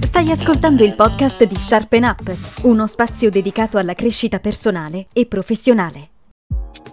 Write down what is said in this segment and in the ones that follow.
Stai ascoltando il podcast di Sharpen Up, uno spazio dedicato alla crescita personale e professionale.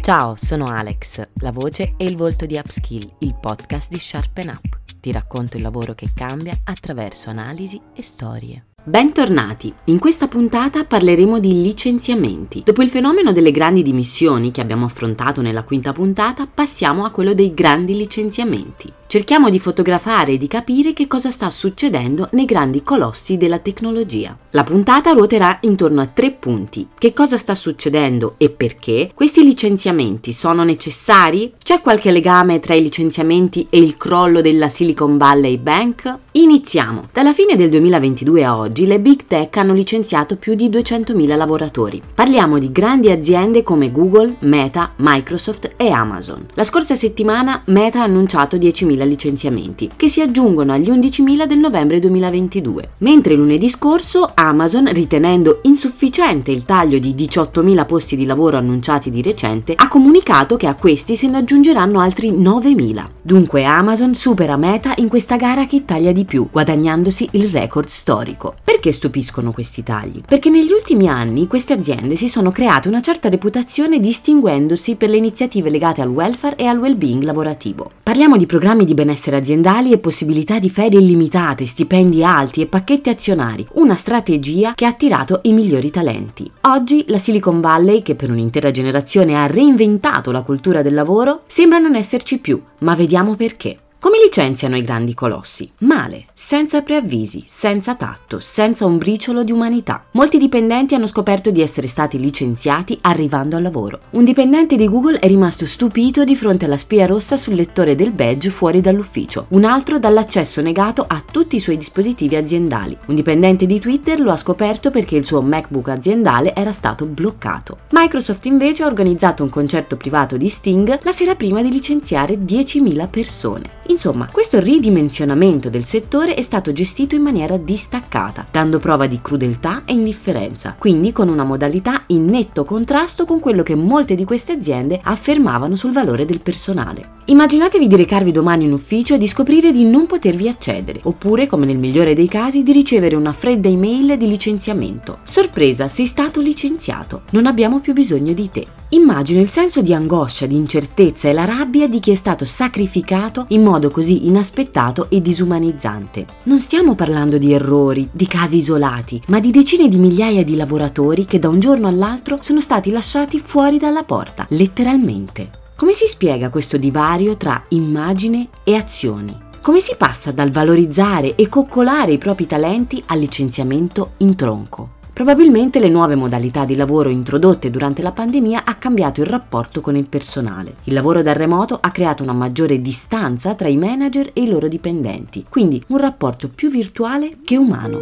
Ciao, sono Alex, la voce e il volto di Upskill, il podcast di Sharpen Up. Ti racconto il lavoro che cambia attraverso analisi e storie. Bentornati! In questa puntata parleremo di licenziamenti. Dopo il fenomeno delle grandi dimissioni che abbiamo affrontato nella quinta puntata, passiamo a quello dei grandi licenziamenti. Cerchiamo di fotografare e di capire che cosa sta succedendo nei grandi colossi della tecnologia. La puntata ruoterà intorno a tre punti. Che cosa sta succedendo e perché? Questi licenziamenti sono necessari? C'è qualche legame tra i licenziamenti e il crollo della Silicon Valley Bank? Iniziamo. Dalla fine del 2022 a oggi le big tech hanno licenziato più di 200.000 lavoratori. Parliamo di grandi aziende come Google, Meta, Microsoft e Amazon. La scorsa settimana Meta ha annunciato 10.000 licenziamenti, che si aggiungono agli 11.000 del novembre 2022, mentre lunedì scorso Amazon, ritenendo insufficiente il taglio di 18.000 posti di lavoro annunciati di recente, ha comunicato che a questi se ne aggiungeranno altri 9.000. Dunque Amazon supera Meta in questa gara che taglia di più, guadagnandosi il record storico. Perché stupiscono questi tagli? Perché negli ultimi anni queste aziende si sono create una certa reputazione distinguendosi per le iniziative legate al welfare e al well-being lavorativo. Parliamo di programmi di benessere aziendali e possibilità di ferie illimitate, stipendi alti e pacchetti azionari, una strategia che ha attirato i migliori talenti. Oggi la Silicon Valley, che per un'intera generazione ha reinventato la cultura del lavoro, sembra non esserci più, ma vediamo perché. Come licenziano i grandi colossi? Male, senza preavvisi, senza tatto, senza un briciolo di umanità. Molti dipendenti hanno scoperto di essere stati licenziati arrivando al lavoro. Un dipendente di Google è rimasto stupito di fronte alla spia rossa sul lettore del badge fuori dall'ufficio, un altro dall'accesso negato a tutti i suoi dispositivi aziendali. Un dipendente di Twitter lo ha scoperto perché il suo MacBook aziendale era stato bloccato. Microsoft invece ha organizzato un concerto privato di Sting la sera prima di licenziare 10.000 persone. Insomma, questo ridimensionamento del settore è stato gestito in maniera distaccata, dando prova di crudeltà e indifferenza, quindi con una modalità in netto contrasto con quello che molte di queste aziende affermavano sul valore del personale. Immaginatevi di recarvi domani in ufficio e di scoprire di non potervi accedere, oppure, come nel migliore dei casi, di ricevere una fredda email di licenziamento. Sorpresa, sei stato licenziato, non abbiamo più bisogno di te. Immagino il senso di angoscia, di incertezza e la rabbia di chi è stato sacrificato in modo così inaspettato e disumanizzante. Non stiamo parlando di errori, di casi isolati, ma di decine di migliaia di lavoratori che da un giorno all'altro sono stati lasciati fuori dalla porta, letteralmente. Come si spiega questo divario tra immagine e azioni? Come si passa dal valorizzare e coccolare i propri talenti al licenziamento in tronco? Probabilmente le nuove modalità di lavoro introdotte durante la pandemia ha cambiato il rapporto con il personale. Il lavoro da remoto ha creato una maggiore distanza tra i manager e i loro dipendenti, quindi un rapporto più virtuale che umano.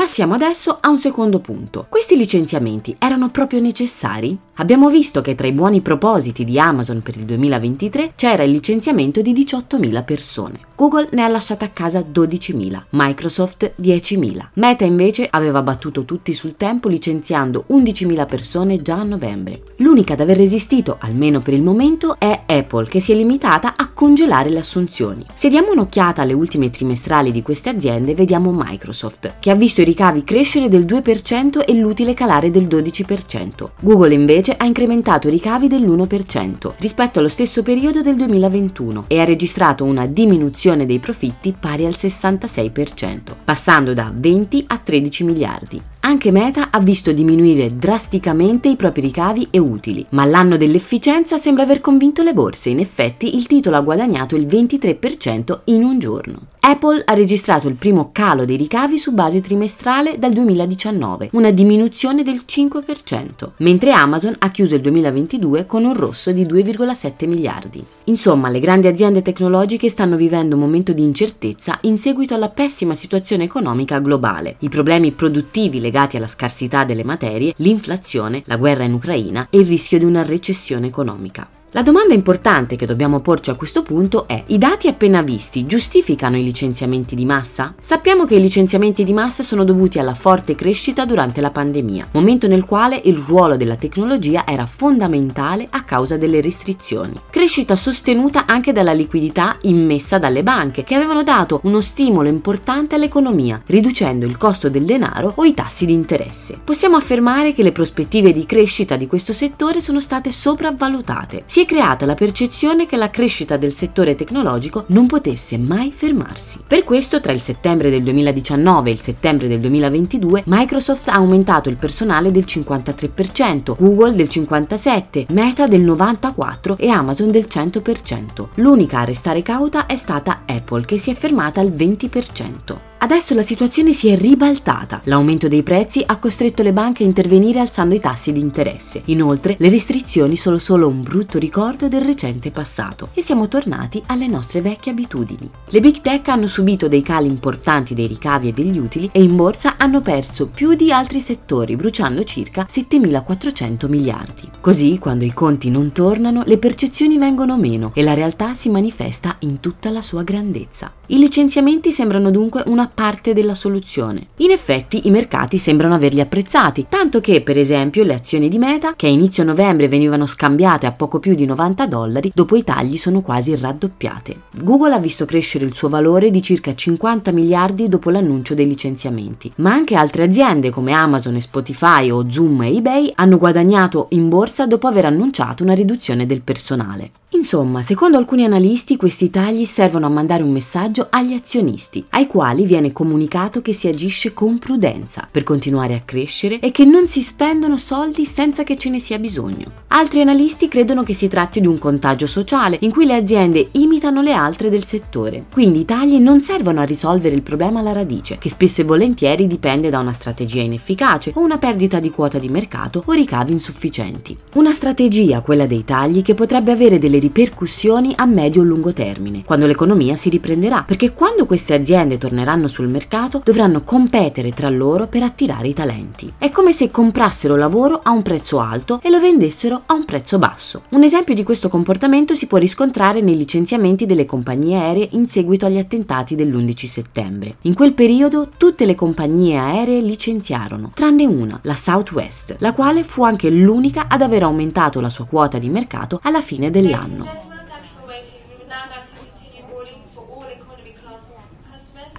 Passiamo adesso a un secondo punto. Questi licenziamenti erano proprio necessari? Abbiamo visto che tra i buoni propositi di Amazon per il 2023 c'era il licenziamento di 18.000 persone. Google ne ha lasciate a casa 12.000, Microsoft 10.000. Meta invece aveva battuto tutti sul tempo licenziando 11.000 persone già a novembre. L'unica ad aver resistito, almeno per il momento, è Apple che si è limitata a congelare le assunzioni. Se diamo un'occhiata alle ultime trimestrali di queste aziende, vediamo Microsoft, che ha visto i ricavi crescere del 2% e l'utile calare del 12%. Google invece ha incrementato i ricavi dell'1% rispetto allo stesso periodo del 2021 e ha registrato una diminuzione dei profitti pari al 66%, passando da 20 a 13 miliardi. Anche Meta ha visto diminuire drasticamente i propri ricavi e utili, ma l'anno dell'efficienza sembra aver convinto le borse. In effetti il titolo ha guadagnato il 23% in un giorno. Apple ha registrato il primo calo dei ricavi su base trimestrale dal 2019, una diminuzione del 5%, mentre Amazon ha chiuso il 2022 con un rosso di 2,7 miliardi. Insomma, le grandi aziende tecnologiche stanno vivendo un momento di incertezza in seguito alla pessima situazione economica globale. I problemi produttivi legati alla scarsità delle materie, l'inflazione, la guerra in Ucraina e il rischio di una recessione economica. La domanda importante che dobbiamo porci a questo punto è: i dati appena visti giustificano i licenziamenti di massa? Sappiamo che i licenziamenti di massa sono dovuti alla forte crescita durante la pandemia, momento nel quale il ruolo della tecnologia era fondamentale a causa delle restrizioni. Crescita sostenuta anche dalla liquidità immessa dalle banche, che avevano dato uno stimolo importante all'economia, riducendo il costo del denaro o i tassi di interesse. Possiamo affermare che le prospettive di crescita di questo settore sono state sopravvalutate. È creata la percezione che la crescita del settore tecnologico non potesse mai fermarsi. Per questo, tra il settembre del 2019 e il settembre del 2022, Microsoft ha aumentato il personale del 53%, Google del 57%, Meta del 94% e Amazon del 100%. L'unica a restare cauta è stata Apple, che si è fermata al 20%. Adesso la situazione si è ribaltata. L'aumento dei prezzi ha costretto le banche a intervenire alzando i tassi di interesse. Inoltre, le restrizioni sono solo un brutto ricordo del recente passato e siamo tornati alle nostre vecchie abitudini. Le big tech hanno subito dei cali importanti dei ricavi e degli utili e in borsa hanno perso più di altri settori, bruciando circa 7.400 miliardi. Così, quando i conti non tornano, le percezioni vengono meno e la realtà si manifesta in tutta la sua grandezza. I licenziamenti sembrano dunque una parte della soluzione. In effetti i mercati sembrano averli apprezzati, tanto che per esempio le azioni di Meta, che a inizio novembre venivano scambiate a poco più di 90 dollari, dopo i tagli sono quasi raddoppiate. Google ha visto crescere il suo valore di circa 50 miliardi dopo l'annuncio dei licenziamenti, ma anche altre aziende come Amazon e Spotify o Zoom e eBay hanno guadagnato in borsa dopo aver annunciato una riduzione del personale. Insomma, secondo alcuni analisti questi tagli servono a mandare un messaggio agli azionisti, ai quali viene comunicato che si agisce con prudenza per continuare a crescere e che non si spendono soldi senza che ce ne sia bisogno. Altri analisti credono che si tratti di un contagio sociale in cui le aziende imitano le altre del settore. Quindi i tagli non servono a risolvere il problema alla radice, che spesso e volentieri dipende da una strategia inefficace o una perdita di quota di mercato o ricavi insufficienti. Una strategia, quella dei tagli, che potrebbe avere delle ripercussioni a medio-lungo termine, quando l'economia si riprenderà, perché quando queste aziende torneranno sul mercato dovranno competere tra loro per attirare i talenti. È come se comprassero lavoro a un prezzo alto e lo vendessero a un prezzo basso. Un esempio di questo comportamento si può riscontrare nei licenziamenti delle compagnie aeree in seguito agli attentati dell'11 settembre. In quel periodo tutte le compagnie aeree licenziarono, tranne una, la Southwest, la quale fu anche l'unica ad aver aumentato la sua quota di mercato alla fine dell'anno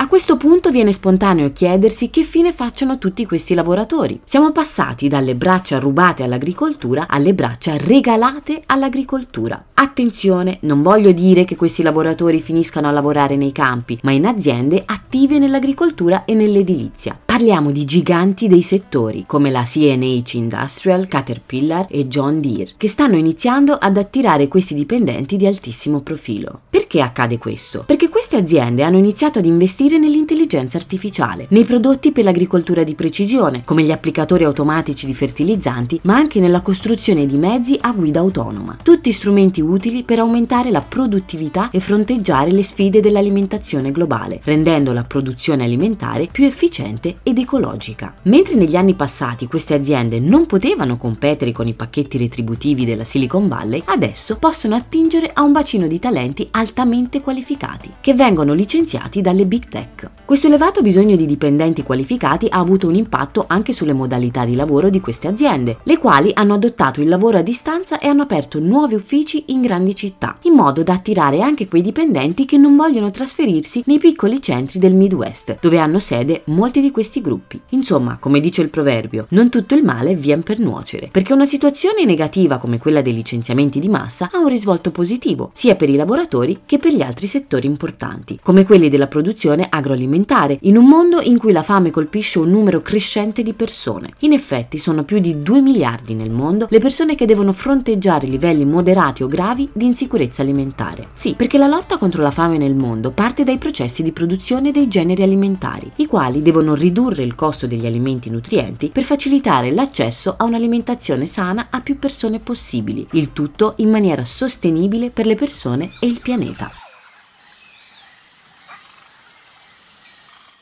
A questo punto viene spontaneo chiedersi che fine facciano tutti questi lavoratori. Siamo passati dalle braccia rubate all'agricoltura alle braccia regalate all'agricoltura. Attenzione, non voglio dire che questi lavoratori finiscano a lavorare nei campi, ma in aziende attive nell'agricoltura e nell'edilizia. Parliamo di giganti dei settori come la CNH Industrial, Caterpillar e John Deere, che stanno iniziando ad attirare questi dipendenti di altissimo profilo. Perché accade questo? Perché queste aziende hanno iniziato ad investire nell'intelligenza artificiale, nei prodotti per l'agricoltura di precisione, come gli applicatori automatici di fertilizzanti, ma anche nella costruzione di mezzi a guida autonoma. Tutti strumenti utili per aumentare la produttività e fronteggiare le sfide dell'alimentazione globale, rendendo la produzione alimentare più efficiente ed ecologica. Mentre negli anni passati queste aziende non potevano competere con i pacchetti retributivi della Silicon Valley, adesso possono attingere a un bacino di talenti altamente qualificati, che vengono licenziati dalle big tech. Questo elevato bisogno di dipendenti qualificati ha avuto un impatto anche sulle modalità di lavoro di queste aziende, le quali hanno adottato il lavoro a distanza e hanno aperto nuovi uffici in grandi città, in modo da attirare anche quei dipendenti che non vogliono trasferirsi nei piccoli centri del Midwest, dove hanno sede molti di questi gruppi. Insomma, come dice il proverbio, non tutto il male viene per nuocere, perché una situazione negativa come quella dei licenziamenti di massa ha un risvolto positivo, sia per i lavoratori che per gli altri settori importanti, come quelli della produzione agroalimentare, in un mondo in cui la fame colpisce un numero crescente di persone. In effetti sono più di 2 miliardi nel mondo le persone che devono fronteggiare livelli moderati o gravi di insicurezza alimentare. Sì, perché la lotta contro la fame nel mondo parte dai processi di produzione dei generi alimentari, i quali devono ridurre il costo degli alimenti nutrienti per facilitare l'accesso a un'alimentazione sana a più persone possibili, il tutto in maniera sostenibile per le persone e il pianeta.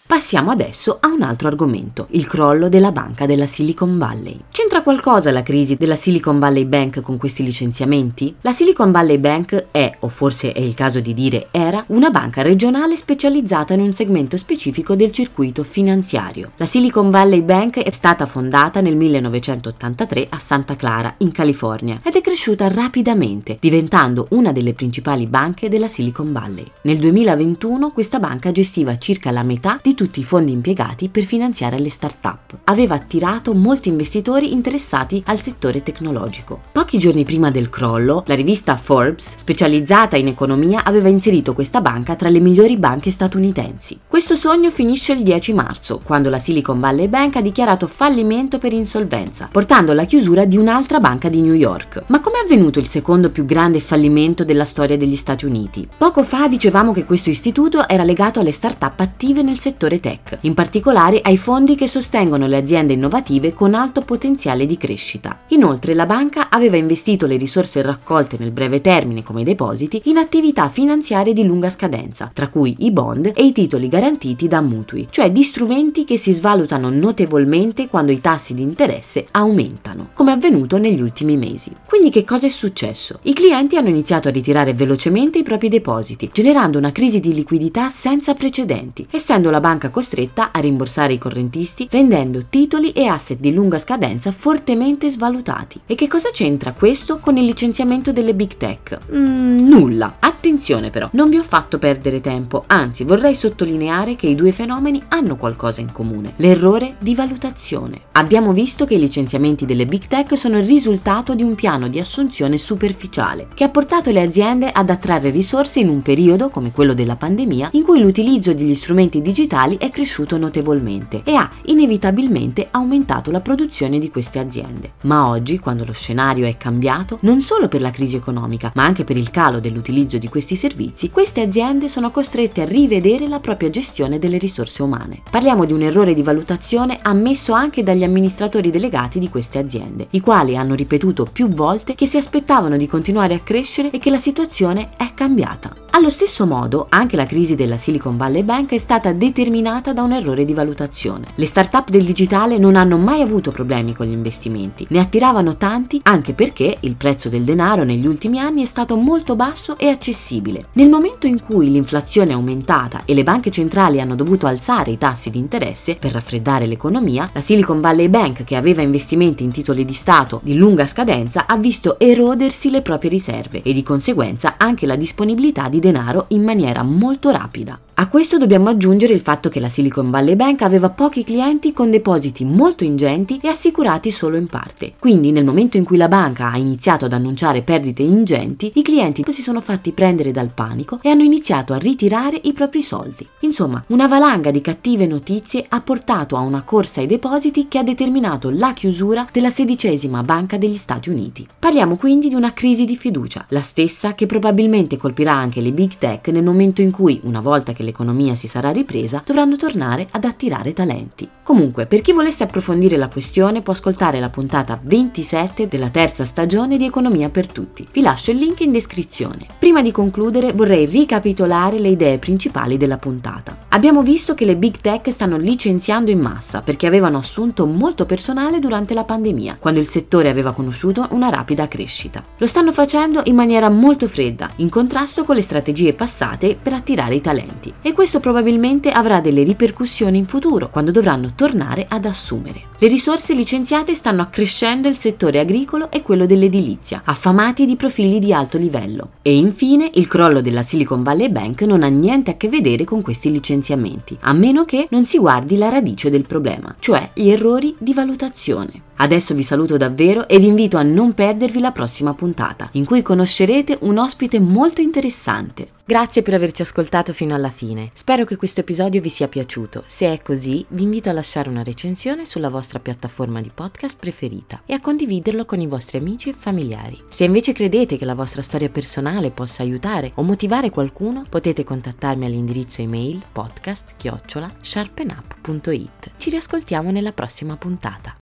Passiamo adesso a un altro argomento, il crollo della banca della Silicon Valley. C'entra qualcosa la crisi della Silicon Valley Bank con questi licenziamenti? La Silicon Valley Bank è, o forse è il caso di dire era, una banca regionale specializzata in un segmento specifico del circuito finanziario. La Silicon Valley Bank è stata fondata nel 1983 a Santa Clara, in California, ed è cresciuta rapidamente, diventando una delle principali banche della Silicon Valley. Nel 2021 questa banca gestiva circa la metà di tutti i fondi impiegati per finanziare le start-up. Aveva attirato molti investitori interessati al settore tecnologico. Pochi giorni prima del crollo, la rivista Forbes, specializzata in economia, aveva inserito questa banca tra le migliori banche statunitensi. Questo sogno finisce il 10 marzo, quando la Silicon Valley Bank ha dichiarato fallimento per insolvenza, portando alla chiusura di un'altra banca di New York. Ma come è avvenuto il secondo più grande fallimento della storia degli Stati Uniti? Poco fa dicevamo che questo istituto era legato alle start-up attive nel settore tech, in particolare ai fondi che sostengono le aziende innovative con alto potenziale di crescita. Inoltre la banca aveva investito le risorse raccolte nel breve termine come depositi in attività finanziarie di lunga scadenza, tra cui i bond e i titoli garantiti da mutui, cioè di strumenti che si svalutano notevolmente quando i tassi di interesse aumentano, come avvenuto negli ultimi mesi. Quindi che cosa è successo? I clienti hanno iniziato a ritirare velocemente i propri depositi, generando una crisi di liquidità senza precedenti, essendo la banca costretta a rimborsare i correntisti vendendo titoli e asset di lunga scadenza fortemente svalutati. E che cosa c'entra questo con il licenziamento delle big tech? Mm, nulla. Attenzione però, non vi ho fatto perdere tempo, anzi vorrei sottolineare che i due fenomeni hanno qualcosa in comune, l'errore di valutazione. Abbiamo visto che i licenziamenti delle big tech sono il risultato di un piano di assunzione superficiale che ha portato le aziende ad attrarre risorse in un periodo come quello della pandemia in cui l'utilizzo degli strumenti digitali è cresciuto notevolmente e ha inevitabilmente aumentato la produzione di queste aziende. Ma oggi, quando lo scenario è cambiato, non solo per la crisi economica, ma anche per il calo dell'utilizzo di questi servizi, queste aziende sono costrette a rivedere la propria gestione delle risorse umane. Parliamo di un errore di valutazione ammesso anche dagli amministratori delegati di queste aziende, i quali hanno ripetuto più volte che si aspettavano di continuare a crescere e che la situazione è cambiata. Allo stesso modo, anche la crisi della Silicon Valley Bank è stata determinata da un errore di valutazione. Le start-up del digitale non hanno mai avuto problemi con gli investimenti, ne attiravano tanti anche perché il prezzo del denaro negli ultimi anni è stato molto basso e accessibile. Nel momento in cui l'inflazione è aumentata e le banche centrali hanno dovuto alzare i tassi di interesse per raffreddare l'economia, la Silicon Valley Bank, che aveva investimenti in titoli di Stato di lunga scadenza, ha visto erodersi le proprie riserve e di conseguenza anche la disponibilità di denaro in maniera molto rapida. A questo dobbiamo aggiungere il fatto che la Silicon Valley Bank aveva pochi clienti con depositi molto ingenti e assicurati solo in parte. Quindi nel momento in cui la banca ha iniziato ad annunciare perdite ingenti, i clienti si sono fatti prendere dal panico e hanno iniziato a ritirare i propri soldi. Insomma, una valanga di cattive notizie ha portato a una corsa ai depositi che ha determinato la chiusura della sedicesima banca degli Stati Uniti. Parliamo quindi di una crisi di fiducia, la stessa che probabilmente colpirà anche le big tech nel momento in cui, una volta che l'economia si sarà ripresa, dovranno tornare ad attirare talenti. Comunque, per chi volesse approfondire la questione può ascoltare la puntata 27 della terza stagione di Economia per tutti. Vi lascio il link in descrizione. Prima di concludere vorrei ricapitolare le idee principali della puntata. Abbiamo visto che le big tech stanno licenziando in massa perché avevano assunto molto personale durante la pandemia, quando il settore aveva conosciuto una rapida crescita. Lo stanno facendo in maniera molto fredda, in contrasto con le strategie passate per attirare i talenti. E questo probabilmente avrà delle ripercussioni in futuro, quando dovranno tornare ad assumere. Le risorse licenziate stanno accrescendo il settore agricolo e quello dell'edilizia, affamati di profili di alto livello. E infine il crollo della Silicon Valley Bank non ha niente a che vedere con questi licenziamenti, a meno che non si guardi la radice del problema, cioè gli errori di valutazione. Adesso vi saluto davvero e vi invito a non perdervi la prossima puntata, in cui conoscerete un ospite molto interessante. Grazie per averci ascoltato fino alla fine. Spero che questo episodio vi sia piaciuto. Se è così, vi invito a lasciare una recensione sulla vostra piattaforma di podcast preferita e a condividerlo con i vostri amici e familiari. Se invece credete che la vostra storia personale possa aiutare o motivare qualcuno, potete contattarmi all'indirizzo email podcast-sharpenup.it. Ci riascoltiamo nella prossima puntata.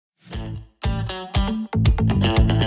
Thank you.